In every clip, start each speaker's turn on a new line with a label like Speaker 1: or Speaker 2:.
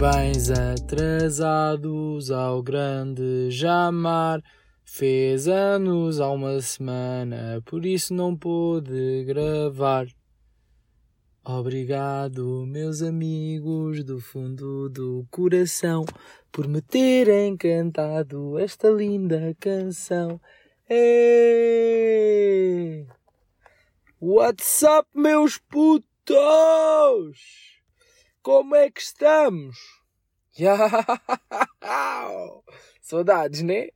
Speaker 1: Parabéns atrasados ao grande Jamar. Fez anos há uma semana, por isso não pôde gravar. Obrigado, meus amigos do fundo do coração, por me terem cantado esta linda canção. Hey! What's up, meus putos? Como é que estamos? saudades, né?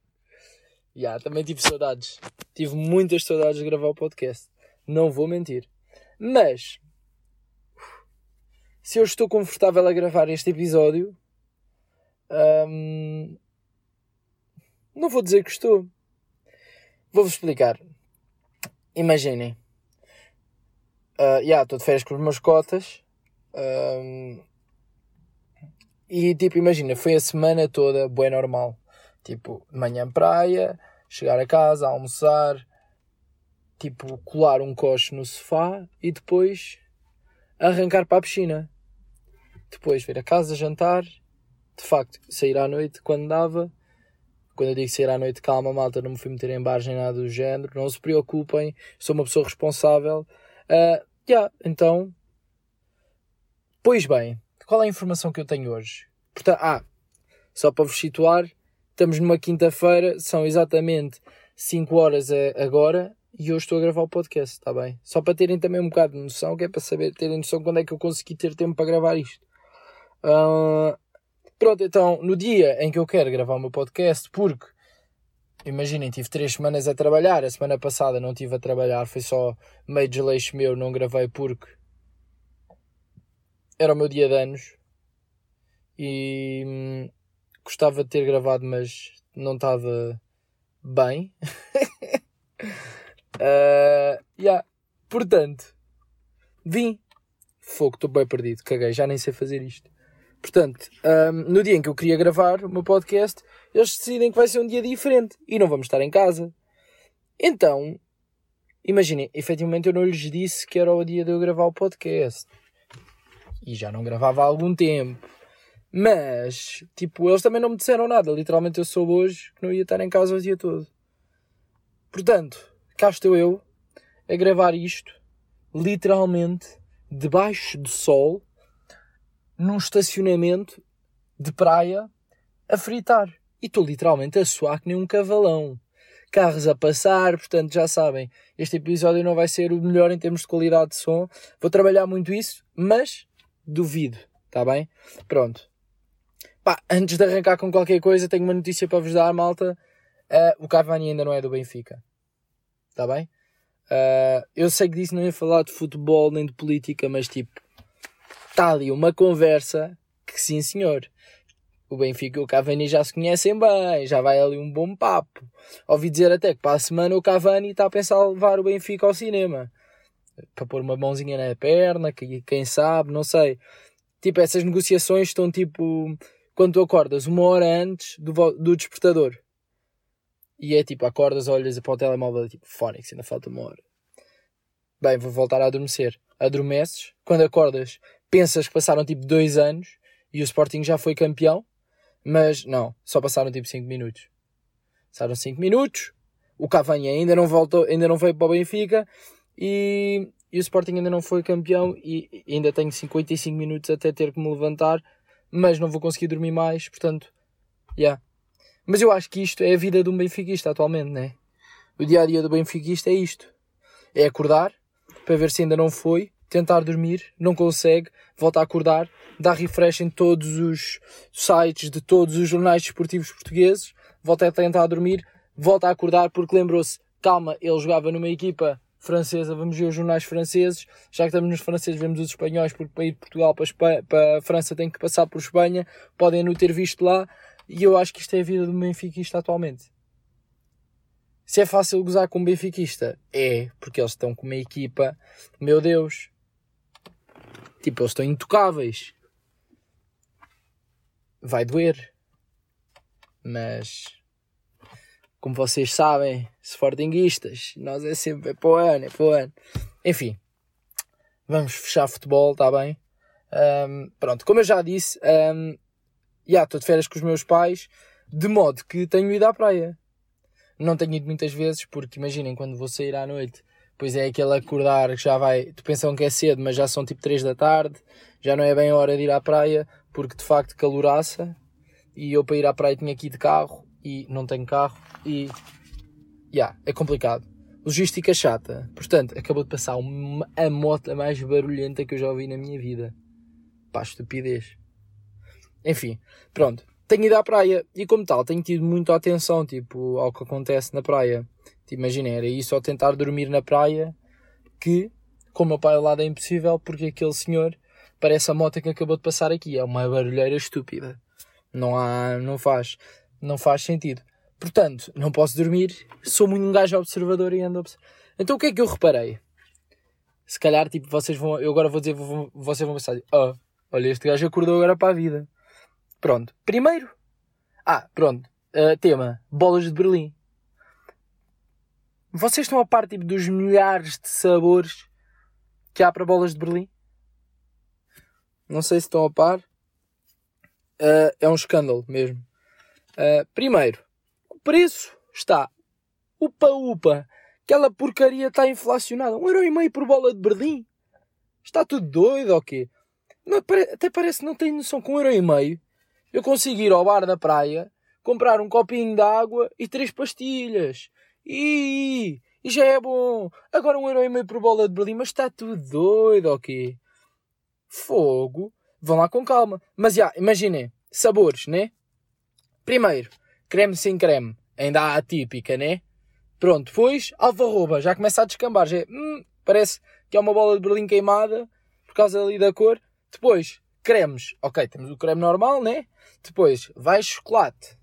Speaker 1: Yeah, também tive saudades. Tive muitas saudades de gravar o podcast. Não vou mentir. Mas, se eu estou confortável a gravar este episódio, hum, não vou dizer que estou. Vou-vos explicar. Imaginem. Uh, yeah, estou de férias com os meus cotas. Um, e tipo, imagina, foi a semana toda boa normal. Tipo, manhã praia, chegar a casa, almoçar, tipo, colar um coche no sofá e depois arrancar para a piscina. Depois vir a casa, jantar, de facto, sair à noite quando dava. Quando eu digo sair à noite, calma, malta, não me fui meter em bares nem nada do género, não se preocupem, sou uma pessoa responsável. Uh, yeah, então, pois bem, qual é a informação que eu tenho hoje? Portanto, ah, só para vos situar, estamos numa quinta-feira, são exatamente 5 horas agora e eu estou a gravar o podcast, está bem? Só para terem também um bocado de noção, que é para saber, terem noção quando é que eu consegui ter tempo para gravar isto. Uh, pronto, então, no dia em que eu quero gravar o meu podcast, porque, imaginem, tive três semanas a trabalhar, a semana passada não tive a trabalhar, foi só meio desleixo meu, não gravei porque era o meu dia de anos e hum, gostava de ter gravado, mas não estava bem. uh, yeah. Portanto, vim. Fogo, estou bem perdido, caguei, já nem sei fazer isto. Portanto, um, no dia em que eu queria gravar o meu podcast, eles decidem que vai ser um dia diferente e não vamos estar em casa. Então, imaginem, efetivamente eu não lhes disse que era o dia de eu gravar o podcast. E já não gravava há algum tempo. Mas, tipo, eles também não me disseram nada. Literalmente eu soube hoje que não ia estar em casa o dia todo. Portanto, cá estou eu a gravar isto, literalmente, debaixo do sol, num estacionamento de praia a fritar. E estou literalmente a suar que nem um cavalão. Carros a passar, portanto já sabem, este episódio não vai ser o melhor em termos de qualidade de som. Vou trabalhar muito isso, mas duvido, está bem? Pronto. Pá, antes de arrancar com qualquer coisa, tenho uma notícia para vos dar, malta. Uh, o Cavani ainda não é do Benfica. Está bem? Uh, eu sei que disse não ia falar de futebol nem de política, mas tipo, está ali uma conversa que sim senhor. O Benfica e o Cavani já se conhecem bem, já vai ali um bom papo. Ouvi dizer até que para a semana o Cavani está a pensar levar o Benfica ao cinema. Para pôr uma mãozinha na perna, que, quem sabe, não sei. Tipo, essas negociações estão tipo quando tu acordas uma hora antes do, do despertador. E é tipo, acordas, olhas para o telemóvel, tipo, Fónix, ainda falta uma hora. Bem, vou voltar a adormecer. Adormeces, quando acordas, pensas que passaram tipo dois anos e o Sporting já foi campeão, mas não, só passaram tipo 5 minutos. Passaram 5 minutos, o Cavani ainda não voltou, ainda não veio para o Benfica e, e o Sporting ainda não foi campeão e ainda tenho 55 minutos até ter que me levantar, mas não vou conseguir dormir mais, portanto, já. Yeah. Mas eu acho que isto é a vida de um benfiquista atualmente, né? O dia a dia do benfiquista é isto: é acordar para ver se ainda não foi, tentar dormir, não consegue, volta a acordar, dá refresh em todos os sites de todos os jornais desportivos portugueses, volta a tentar dormir, volta a acordar porque lembrou-se, calma, ele jogava numa equipa francesa, vamos ver os jornais franceses, já que estamos nos franceses, vemos os espanhóis, porque para ir de Portugal para, Espanha, para a França tem que passar por Espanha, podem não ter visto lá, e eu acho que isto é a vida do benfiquista atualmente. Se é fácil gozar com um benfiquista, é, porque eles estão com uma equipa, meu Deus, Tipo, eles estão intocáveis. Vai doer. Mas, como vocês sabem, Sportinguistas, nós é sempre é para o ano, é para o ano. Enfim, vamos fechar futebol, está bem? Um, pronto, como eu já disse, um, yeah, estou de férias com os meus pais, de modo que tenho ido à praia. Não tenho ido muitas vezes, porque imaginem, quando vou sair à noite, pois é aquele acordar que já vai, tu pensam que é cedo, mas já são tipo 3 da tarde, já não é bem hora de ir à praia, porque de facto caloraça, e eu para ir à praia tinha ir de carro, e não tenho carro, e, yeah, é complicado. Logística chata. Portanto, acabou de passar uma, a moto mais barulhenta que eu já ouvi na minha vida. Pá, estupidez. Enfim, pronto. Tenho ido à praia e, como tal, tenho tido muita atenção, tipo, ao que acontece na praia. Tipo, imagina, era isso ao tentar dormir na praia, que, com o meu pai lado é impossível, porque aquele senhor parece a moto que acabou de passar aqui. É uma barulheira estúpida. Não há, não faz, não faz sentido. Portanto, não posso dormir, sou muito um gajo observador e ando observador. Então o que é que eu reparei? Se calhar, tipo, vocês vão, eu agora vou dizer, vou, vocês vão pensar, oh, olha, este gajo acordou agora para a vida. Pronto. Primeiro, ah, pronto, uh, tema, bolas de Berlim. Vocês estão a par, tipo, dos milhares de sabores que há para bolas de Berlim? Não sei se estão a par. Uh, é um escândalo mesmo. Uh, primeiro, preço está upa-upa. Aquela porcaria está inflacionada. Um euro e meio por bola de Berlim. Está tudo doido ou quê? Não, até parece que não tem noção com um euro e meio. Eu consigo ir ao bar da praia, comprar um copinho de água e três pastilhas. E, e já é bom. Agora um euro e meio por bola de Berlim, mas está tudo doido ou quê? Fogo. Vão lá com calma. Mas já, imaginem. Sabores, né? Primeiro, creme sem creme. Ainda há a típica, né? Pronto, depois alfarroba, já começa a descambar. Já é, hum, parece que é uma bola de berlim queimada por causa ali da cor. Depois, cremes. Ok, temos o creme normal, né? Depois, vai chocolate,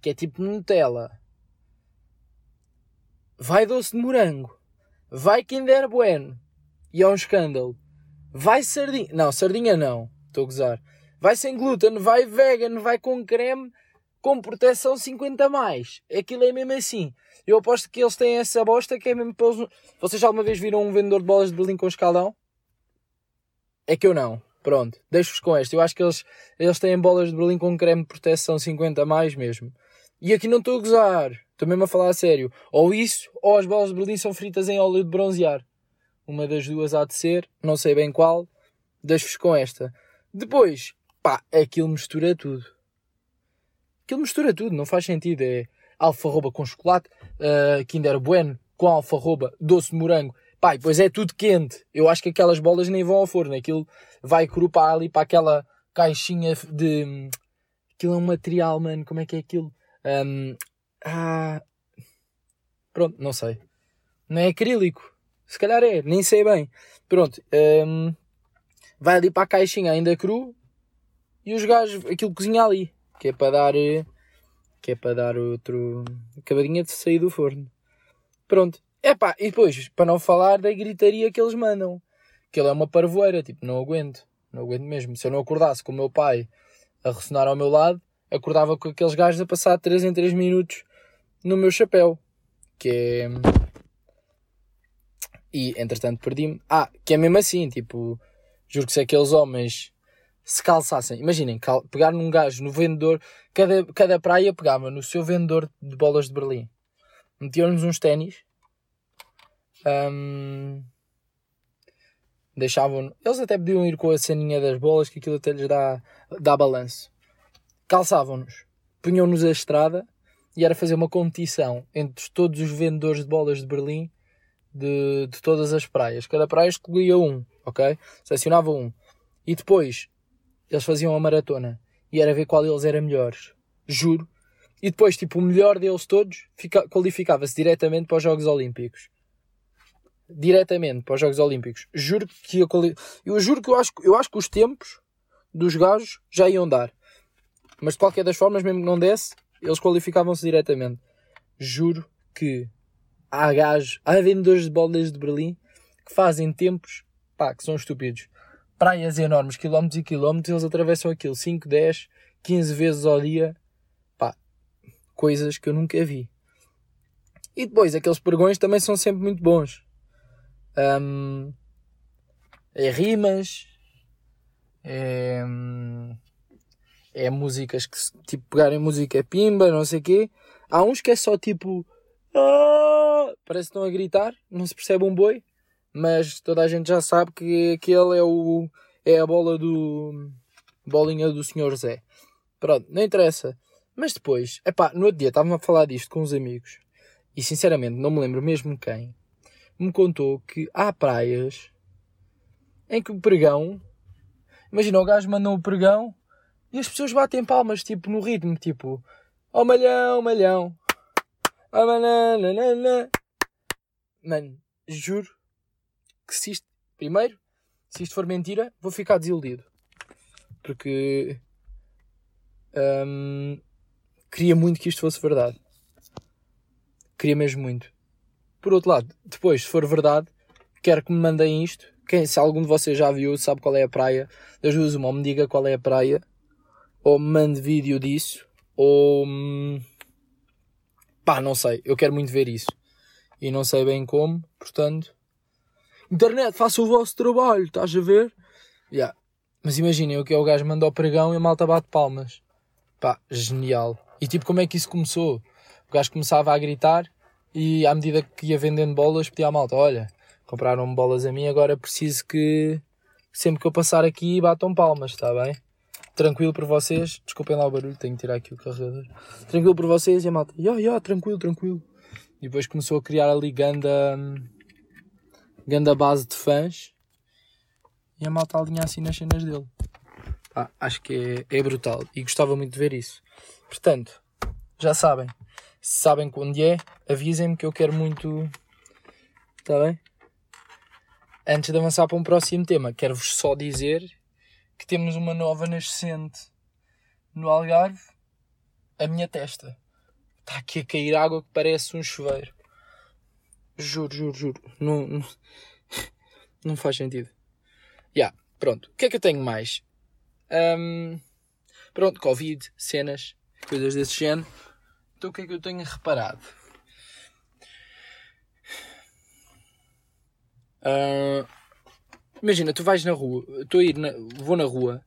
Speaker 1: que é tipo Nutella. Vai doce de morango. Vai Kinder Bueno. E é um escândalo. Vai sardinha. Não, sardinha não. Estou a gozar. Vai sem glúten, vai vegan, vai com creme com proteção 50 mais. Aquilo é mesmo assim. Eu aposto que eles têm essa bosta que é mesmo para eles... Vocês alguma vez viram um vendedor de bolas de Berlim com escaldão? É que eu não. Pronto, deixo-vos com esta. Eu acho que eles, eles têm bolas de Berlim com creme de proteção 50 mais mesmo. E aqui não estou a gozar. Estou mesmo a falar a sério. Ou isso, ou as bolas de Berlim são fritas em óleo de bronzear. Uma das duas há de ser. Não sei bem qual. Deixo-vos com esta. Depois, pá, aquilo mistura tudo Aquilo mistura tudo, não faz sentido. É alfarroba com chocolate, uh, Kinder Bueno com alfarroba, doce de morango. Pai, pois é tudo quente. Eu acho que aquelas bolas nem vão ao forno. Aquilo vai cru para ali para aquela caixinha de. Aquilo é um material, mano. Como é que é aquilo? Um... Ah. Pronto, não sei. Não é acrílico. Se calhar é, nem sei bem. Pronto. Um... Vai ali para a caixinha ainda cru. E os gajos, aquilo cozinha ali que é para dar que é para dar outro acabadinha de sair do forno. Pronto. Epá, e depois, para não falar da gritaria que eles mandam, que ele é uma parvoeira, tipo, não aguento, não aguento mesmo. Se eu não acordasse com o meu pai a ressonar ao meu lado, acordava com aqueles gajos a passar 3 em 3 minutos no meu chapéu, que é... E, entretanto, perdi-me. Ah, que é mesmo assim, tipo, juro que se aqueles homens se calçassem, imaginem, cal, pegar num gajo, no vendedor, cada, cada praia pegava no seu vendedor de bolas de Berlim, metiam-nos uns ténis, um, deixavam, eles até podiam ir com a ceninha das bolas, que aquilo até lhes dá, dá balanço, calçavam-nos, punham-nos a estrada e era fazer uma competição entre todos os vendedores de bolas de Berlim de, de todas as praias. Cada praia escolhia um, ok? Selecionava um. E depois eles faziam a maratona e era ver qual deles era melhor. Juro. E depois, tipo, o melhor deles todos qualificava-se diretamente para os Jogos Olímpicos. Diretamente para os Jogos Olímpicos. Juro que eu, eu juro que eu acho, eu acho que os tempos dos gajos já iam dar. Mas de qualquer das formas, mesmo que não desse, eles qualificavam-se diretamente. Juro que há gajos, há vendedores de bolas de Berlim que fazem tempos, pá, que são estúpidos praias enormes, quilómetros e quilómetros, eles atravessam aquilo 5, 10, 15 vezes ao dia. Pá, coisas que eu nunca vi. E depois, aqueles pregões também são sempre muito bons. Um, é rimas, é, é músicas que, tipo, pegarem música pimba, não sei o quê. Há uns que é só tipo. Ah! Parece que estão a gritar, não se percebe um boi, mas toda a gente já sabe que aquele é o. é a bola do. bolinha do Senhor Zé. Pronto, não interessa. Mas depois, epá, no outro dia estava a falar disto com uns amigos e sinceramente não me lembro mesmo quem me contou que há praias em que o pregão, imagina o gajo manda o pregão e as pessoas batem palmas tipo no ritmo, tipo, oh malhão, malhão, oh mananana. Mano, juro que se isto, primeiro, se isto for mentira, vou ficar desiludido. Porque hum, queria muito que isto fosse verdade. Queria mesmo muito. Por outro lado, depois, se for verdade, quero que me mandem isto. Quem, se algum de vocês já viu, sabe qual é a praia, das duas uma, ou me diga qual é a praia, ou me mande vídeo disso, ou. Hum, pá, não sei. Eu quero muito ver isso. E não sei bem como, portanto. Internet, faça o vosso trabalho, estás a ver? Yeah. Mas imaginem o que é o gajo manda ao pregão e a malta bate palmas. Pá, genial. E tipo, como é que isso começou? O gajo começava a gritar e à medida que ia vendendo bolas, pedia à malta: Olha, compraram bolas a mim, agora preciso que sempre que eu passar aqui batam palmas, está bem? Tranquilo por vocês, desculpem lá o barulho, tenho que tirar aqui o carregador. Tranquilo por vocês e a malta: Ya, ya, tranquilo, tranquilo. E depois começou a criar ali ganda, ganda base de fãs e a malta alinha assim nas cenas dele. Pá, acho que é, é brutal e gostava muito de ver isso. Portanto, já sabem. Se sabem quando é, avisem-me que eu quero muito. Está bem? Antes de avançar para um próximo tema, quero-vos só dizer que temos uma nova nascente no Algarve. A minha testa. Está aqui a cair água que parece um chuveiro. Juro, juro, juro. Não, não, não faz sentido. Já, yeah, pronto. O que é que eu tenho mais? Um, pronto, Covid, cenas coisas desse género. Então o que é que eu tenho reparado? Uh, imagina, tu vais na rua, estou a ir na, vou na rua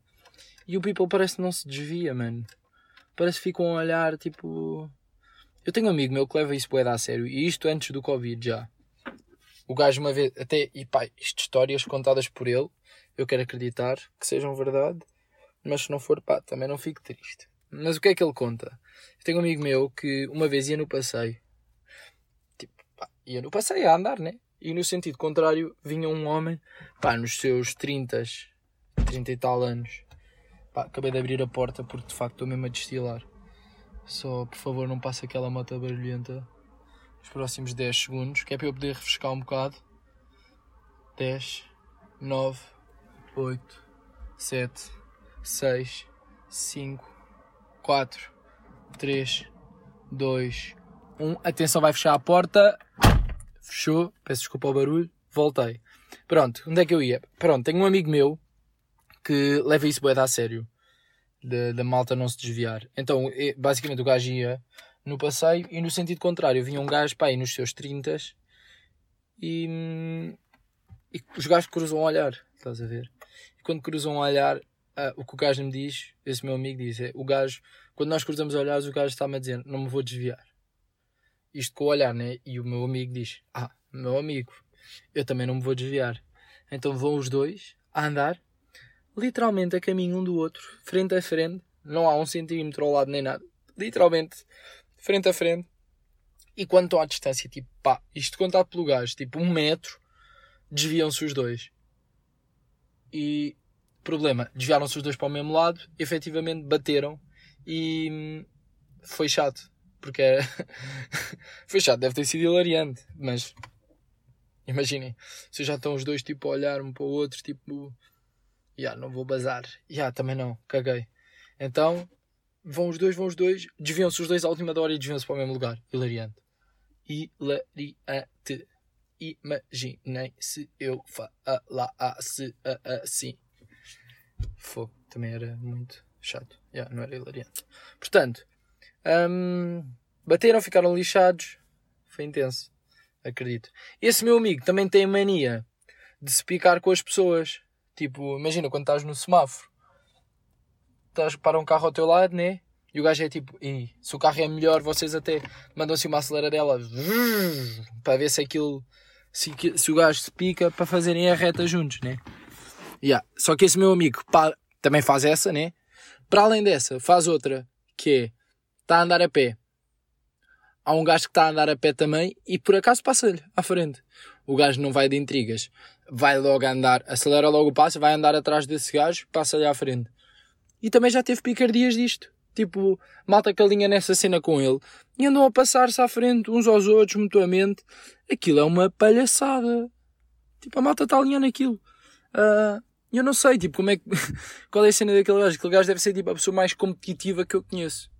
Speaker 1: e o people parece que não se desvia, mano. Parece que ficam a olhar tipo. Eu tenho um amigo meu que leva isso bué a sério e isto antes do Covid já. O gajo uma vez, até, e pá, isto histórias contadas por ele, eu quero acreditar que sejam verdade, mas se não for, pá, também não fico triste. Mas o que é que ele conta? Eu tenho um amigo meu que uma vez ia no passeio. Tipo, pá, ia no passeio a andar, né? E no sentido contrário vinha um homem, pá, nos seus 30, 30 e tal anos. Pá, acabei de abrir a porta porque de facto estou mesmo a destilar. Só, por favor, não passe aquela moto barulhenta nos próximos 10 segundos, que é para eu poder refrescar um bocado. 10, 9, 8, 7, 6, 5, 4, 3, 2, 1. Atenção, vai fechar a porta. Fechou. Peço desculpa ao barulho. Voltei. Pronto, onde é que eu ia? Pronto, tenho um amigo meu que leva isso bué a sério. Da malta não se desviar. Então, basicamente, o gajo ia no passeio e no sentido contrário. Vinha um gajo, pá, aí nos seus 30 e, e os gajos cruzam o olhar. Estás a ver? E quando cruzam o olhar, ah, o que o gajo me diz, esse meu amigo diz, é o gajo, quando nós cruzamos olhares, o gajo está-me a dizer, não me vou desviar. Isto com o olhar, né? E o meu amigo diz, ah, meu amigo, eu também não me vou desviar. Então vão os dois a andar, literalmente a caminho um do outro, frente a frente, não há um centímetro ao lado nem nada, literalmente, frente a frente. E quando estão à distância, tipo, pá, isto contado pelo gajo, tipo um metro, desviam-se os dois. E Problema, desviaram-se os dois para o mesmo lado, efetivamente bateram e foi chato. Porque era... foi chato, deve ter sido hilariante, mas imaginem, se já estão os dois tipo a olhar um para o outro, tipo, yeah, não vou bazar, yeah, também não, caguei. Então vão os dois, vão os dois, desviam-se os dois à última hora e desviam-se para o mesmo lugar. Hilariante. Hilariante. Imaginem se eu falasse assim. Fogo, também era muito chato. Yeah, não era hilariante. Portanto, um, bateram, ficaram lixados. Foi intenso, acredito. Esse meu amigo também tem mania de se picar com as pessoas. Tipo, imagina quando estás no semáforo estás para um carro ao teu lado, né? E o gajo é tipo, Ih, se o carro é melhor, vocês até mandam-se uma aceleradela para ver se aquilo, se, se o gajo se pica para fazerem a reta juntos, né? Yeah. Só que esse meu amigo pá, também faz essa, né? Para além dessa, faz outra, que é, está a andar a pé. Há um gajo que está a andar a pé também e por acaso passa-lhe à frente. O gajo não vai de intrigas. Vai logo andar, acelera logo o passo, vai andar atrás desse gajo, passa-lhe à frente. E também já teve picardias disto. Tipo, malta que alinha nessa cena com ele e andam a passar-se à frente uns aos outros mutuamente. Aquilo é uma palhaçada. Tipo, a malta está alinhando aquilo. Uh, eu não sei, tipo, como é que. Qual é a cena daquele gajo? Aquele gajo deve ser tipo a pessoa mais competitiva que eu conheço.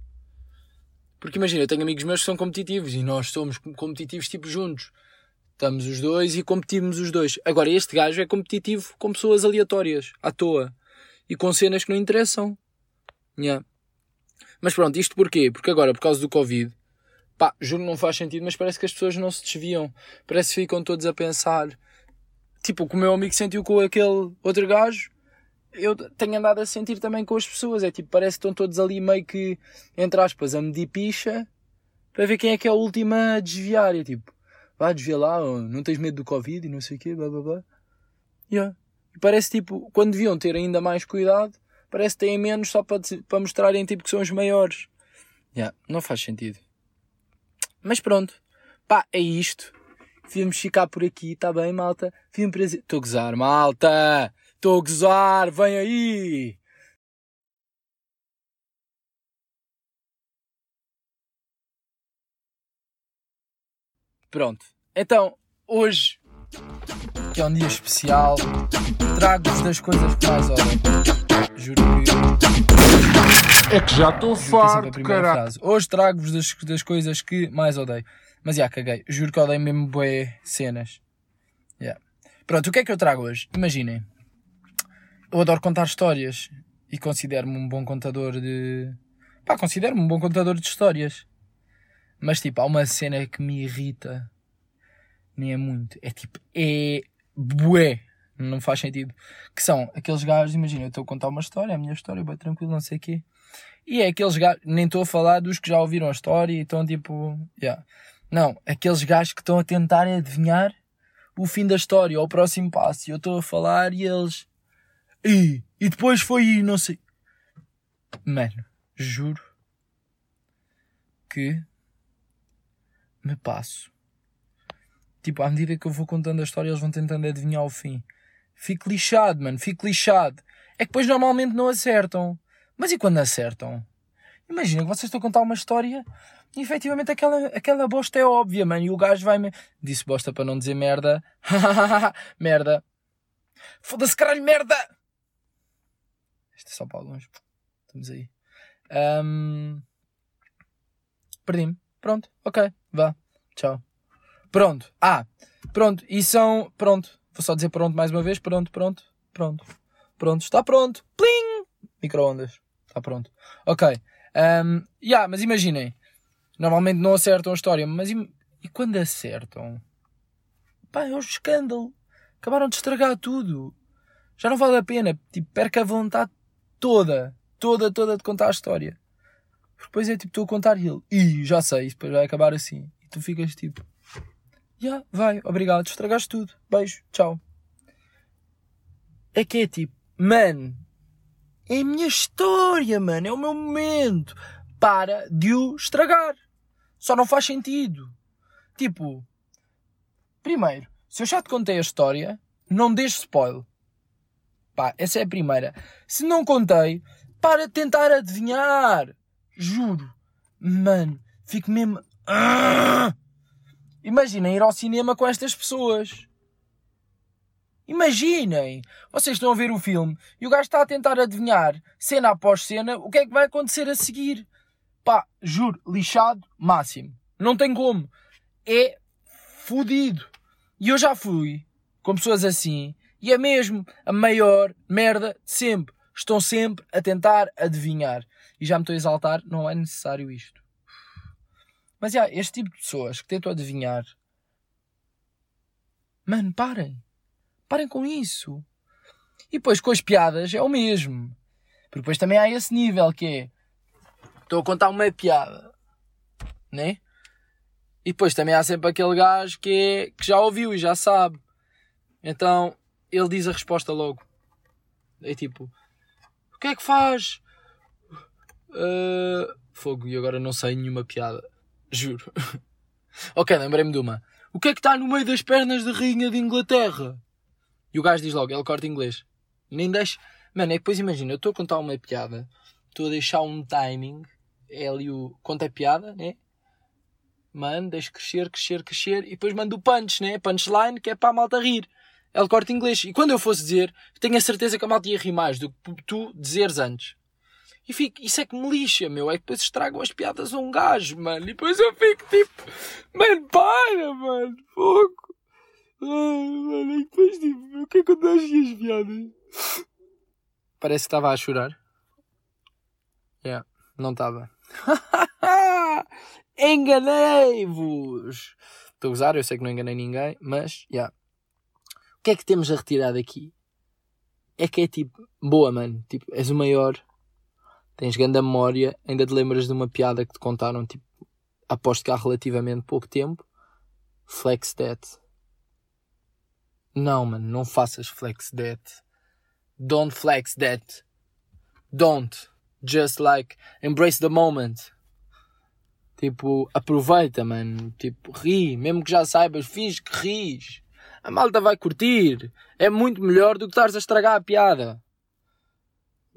Speaker 1: Porque imagina, eu tenho amigos meus que são competitivos e nós somos competitivos tipo juntos. Estamos os dois e competimos os dois. Agora, este gajo é competitivo com pessoas aleatórias, à toa. E com cenas que não interessam. Yeah. Mas pronto, isto porquê? Porque agora, por causa do Covid, pá, juro não faz sentido, mas parece que as pessoas não se desviam. Parece que ficam todos a pensar. Tipo, o que o meu amigo sentiu com aquele outro gajo, eu tenho andado a sentir também com as pessoas. É tipo, parece que estão todos ali meio que, entre aspas, a medir picha para ver quem é que é o último a desviar. E tipo, vá, desvia lá, não tens medo do Covid e não sei o quê, blá blá blá. Yeah. E parece tipo, quando deviam ter ainda mais cuidado, parece que têm menos só para, para mostrarem tipo que são os maiores. Yeah, não faz sentido. Mas pronto. Pá, é isto. Viemos ficar por aqui, tá bem, malta? Estou a gozar, malta! Estou a gozar, vem aí! Pronto. Então, hoje, que é um dia especial, trago-vos das coisas que mais odeio. Juro que.
Speaker 2: É que já estou farto, caralho.
Speaker 1: Hoje trago-vos das, das coisas que mais odeio. Mas já, caguei. Juro que odeio mesmo boé cenas. Yeah. Pronto, o que é que eu trago hoje? Imaginem. Eu adoro contar histórias. E considero-me um bom contador de... Pá, considero-me um bom contador de histórias. Mas tipo, há uma cena que me irrita. Nem é muito. É tipo, é bué. Não faz sentido. Que são aqueles gajos, imagina, eu estou a contar uma história, a minha história, bem tranquilo, não sei o quê. E é aqueles gajos, nem estou a falar dos que já ouviram a história e estão tipo, yeah. Não, aqueles gajos que estão a tentar adivinhar o fim da história ou o próximo passo. E eu estou a falar e eles. E, e depois foi não sei. Mano, juro que me passo. Tipo, à medida que eu vou contando a história, eles vão tentando adivinhar o fim. Fico lixado, mano, fico lixado. É que depois normalmente não acertam. Mas e quando acertam? Imagina que vocês estão a contar uma história e efetivamente aquela, aquela bosta é óbvia, mano. E o gajo vai-me. Disse bosta para não dizer merda. merda. Foda-se, caralho, merda! Isto é só para alguns. Estamos aí. Um... Perdi-me. Pronto, ok. Vá. Tchau. Pronto. Ah, pronto. E são. Pronto. Vou só dizer pronto mais uma vez. Pronto, pronto, pronto. Pronto. Está pronto. Plim! Microondas. Está pronto. Ok. Um, yeah, mas imaginem. Normalmente não acertam a história, mas e, e quando acertam? Pá, é um escândalo. Acabaram de estragar tudo. Já não vale a pena. Tipo, perca a vontade toda. Toda, toda de contar a história. Depois é tipo, estou a contar e ele. Ih, já sei, depois vai acabar assim. E tu ficas tipo. Já, yeah, vai, obrigado, estragaste tudo. Beijo, tchau. É que é tipo, mano, é a minha história, mano. É o meu momento. Para de o estragar. Só não faz sentido. Tipo, primeiro, se eu já te contei a história, não deixe spoiler. Pá, essa é a primeira. Se não contei, para de tentar adivinhar. Juro. Mano, fico mesmo. Ah! Imaginem ir ao cinema com estas pessoas. Imaginem, vocês estão a ver o filme e o gajo está a tentar adivinhar, cena após cena, o que é que vai acontecer a seguir. Pá, juro, lixado, máximo. Não tem como. É fodido. E eu já fui com pessoas assim e é mesmo a maior merda de sempre. Estão sempre a tentar adivinhar. E já me estou a exaltar, não é necessário isto. Mas já, este tipo de pessoas que tentam adivinhar. Mano, parem. Parem com isso. E depois com as piadas é o mesmo. Porque depois também há esse nível que é. Estou a contar uma piada. Né? E depois também há sempre aquele gajo que, é, que já ouviu e já sabe. Então ele diz a resposta logo. É tipo: O que é que faz? Uh, fogo, e agora não sei nenhuma piada. Juro. ok, lembrei-me de uma. O que é que está no meio das pernas da rainha de Inglaterra? E o gajo diz logo: Ele corta inglês. Nem deixa. Mano, é que depois imagina, eu estou a contar uma piada, estou a deixar um timing, é ali o. Conta a piada, né? Mano, deixo crescer, crescer, crescer, e depois mando o punch, né? Punchline, que é para a malta rir. Ele corta inglês. E quando eu fosse dizer, tenho a certeza que a malta ia rir mais do que tu dizeres antes. E fico, isso é que me lixa, meu. É que depois estragam as piadas a um gajo, mano. E depois eu fico tipo, mano, para, mano, fogo. Ai, mano, e depois tipo, o que é que eu dou as piadas? Parece que estava a chorar. Yeah, não estava. Enganei-vos! Estou a gozar, eu sei que não enganei ninguém, mas, já. Yeah. O que é que temos a retirar daqui? É que é tipo, boa, mano. Tipo, és o maior. Tens grande memória. Ainda te lembras de uma piada que te contaram, tipo, aposto que há relativamente pouco tempo. Flex that. Não, mano, não faças flex that. Don't flex that. Don't. Just like embrace the moment. Tipo, aproveita, mano. Tipo, ri. Mesmo que já saibas, finge que ris. A malta vai curtir. É muito melhor do que estares a estragar a piada.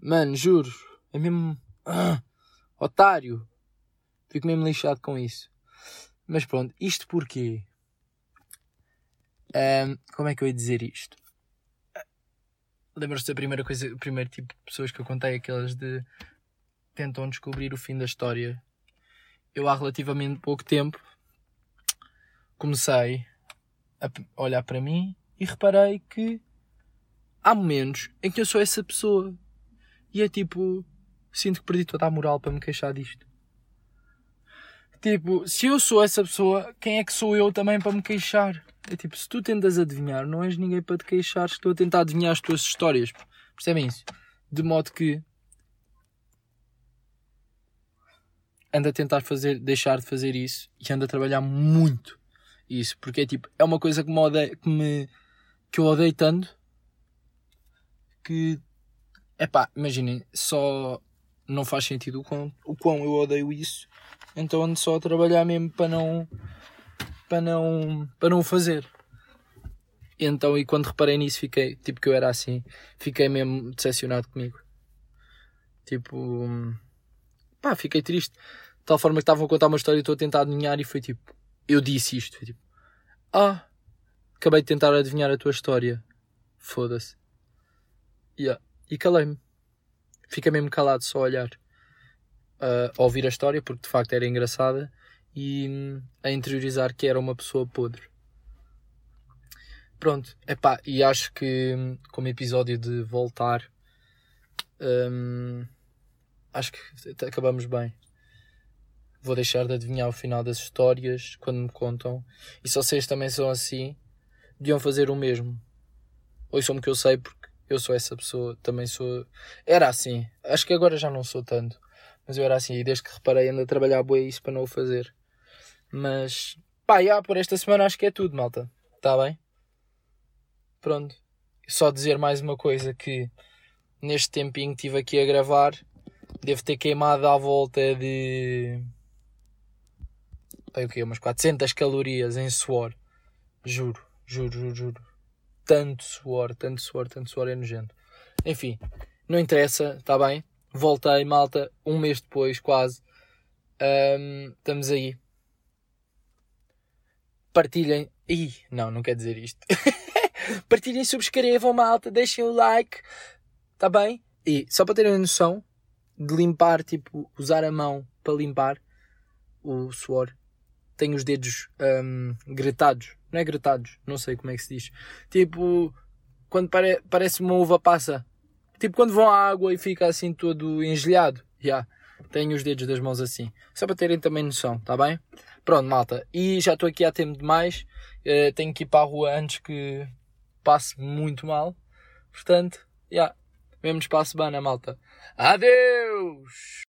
Speaker 1: Mano, juro. É mesmo. Ah, otário. Fico mesmo lixado com isso. Mas pronto, isto porquê? Um, como é que eu ia dizer isto? Lembras-te da primeira coisa, o primeiro tipo de pessoas que eu contei, aquelas de tentam descobrir o fim da história. Eu há relativamente pouco tempo comecei a olhar para mim e reparei que há momentos em que eu sou essa pessoa. E é tipo, sinto que perdi toda a moral para me queixar disto. Tipo, se eu sou essa pessoa, quem é que sou eu também para me queixar? É tipo, se tu tentas adivinhar, não és ninguém para te queixar, estou a tentar adivinhar as tuas histórias. Percebem isso? De modo que anda a tentar fazer, deixar de fazer isso e anda a trabalhar muito isso, porque é tipo, é uma coisa que me, odeio, que, me que eu odeio tanto que é imaginem, só não faz sentido o quão, o quão eu odeio isso, então ando só a trabalhar mesmo para não para não, para não o fazer. Então, e quando reparei nisso, fiquei, tipo, que eu era assim, fiquei mesmo decepcionado comigo. Tipo, pá, fiquei triste. De tal forma que estavam a contar uma história e estou a tentar adivinhar e foi tipo, eu disse isto. Foi tipo, ah, acabei de tentar adivinhar a tua história. Foda-se. Yeah. E calei-me. Fiquei mesmo calado só a olhar. Uh, a ouvir a história, porque de facto era engraçada e a interiorizar que era uma pessoa podre. Pronto, epá, e acho que como episódio de voltar, hum, acho que acabamos bem. Vou deixar de adivinhar o final das histórias quando me contam. E se vocês também são assim, deviam fazer o mesmo. Ouçam-me que eu sei porque eu sou essa pessoa, também sou. Era assim. Acho que agora já não sou tanto. Mas eu era assim, e desde que reparei ando a trabalhar bem isso para não o fazer. Mas, pá, já, por esta semana acho que é tudo, malta. Está bem? Pronto. Só dizer mais uma coisa que neste tempinho que estive aqui a gravar, devo ter queimado à volta de. Bem, o quê? Umas 400 calorias em suor. Juro, juro, juro, juro. Tanto suor, tanto suor, tanto suor é nojento. Enfim, não interessa, está bem? Voltei, malta, um mês depois, quase. Um, estamos aí partilhem. Ih, não, não quer dizer isto. partilhem, subscrevam, malta, deixem o like, tá bem? E só para terem a noção de limpar, tipo, usar a mão para limpar o suor, tenho os dedos um, gretados. Não é gretados, não sei como é que se diz. Tipo, quando pare parece uma uva passa. Tipo, quando vão à água e fica assim todo engelhado. Já. Yeah. Tenho os dedos das mãos assim. Só para terem também noção, tá bem? Pronto, malta. E já estou aqui há tempo demais. Uh, tenho que ir para a rua antes que passe muito mal. Portanto, já. Yeah. Vemo-nos para a semana, malta. Adeus!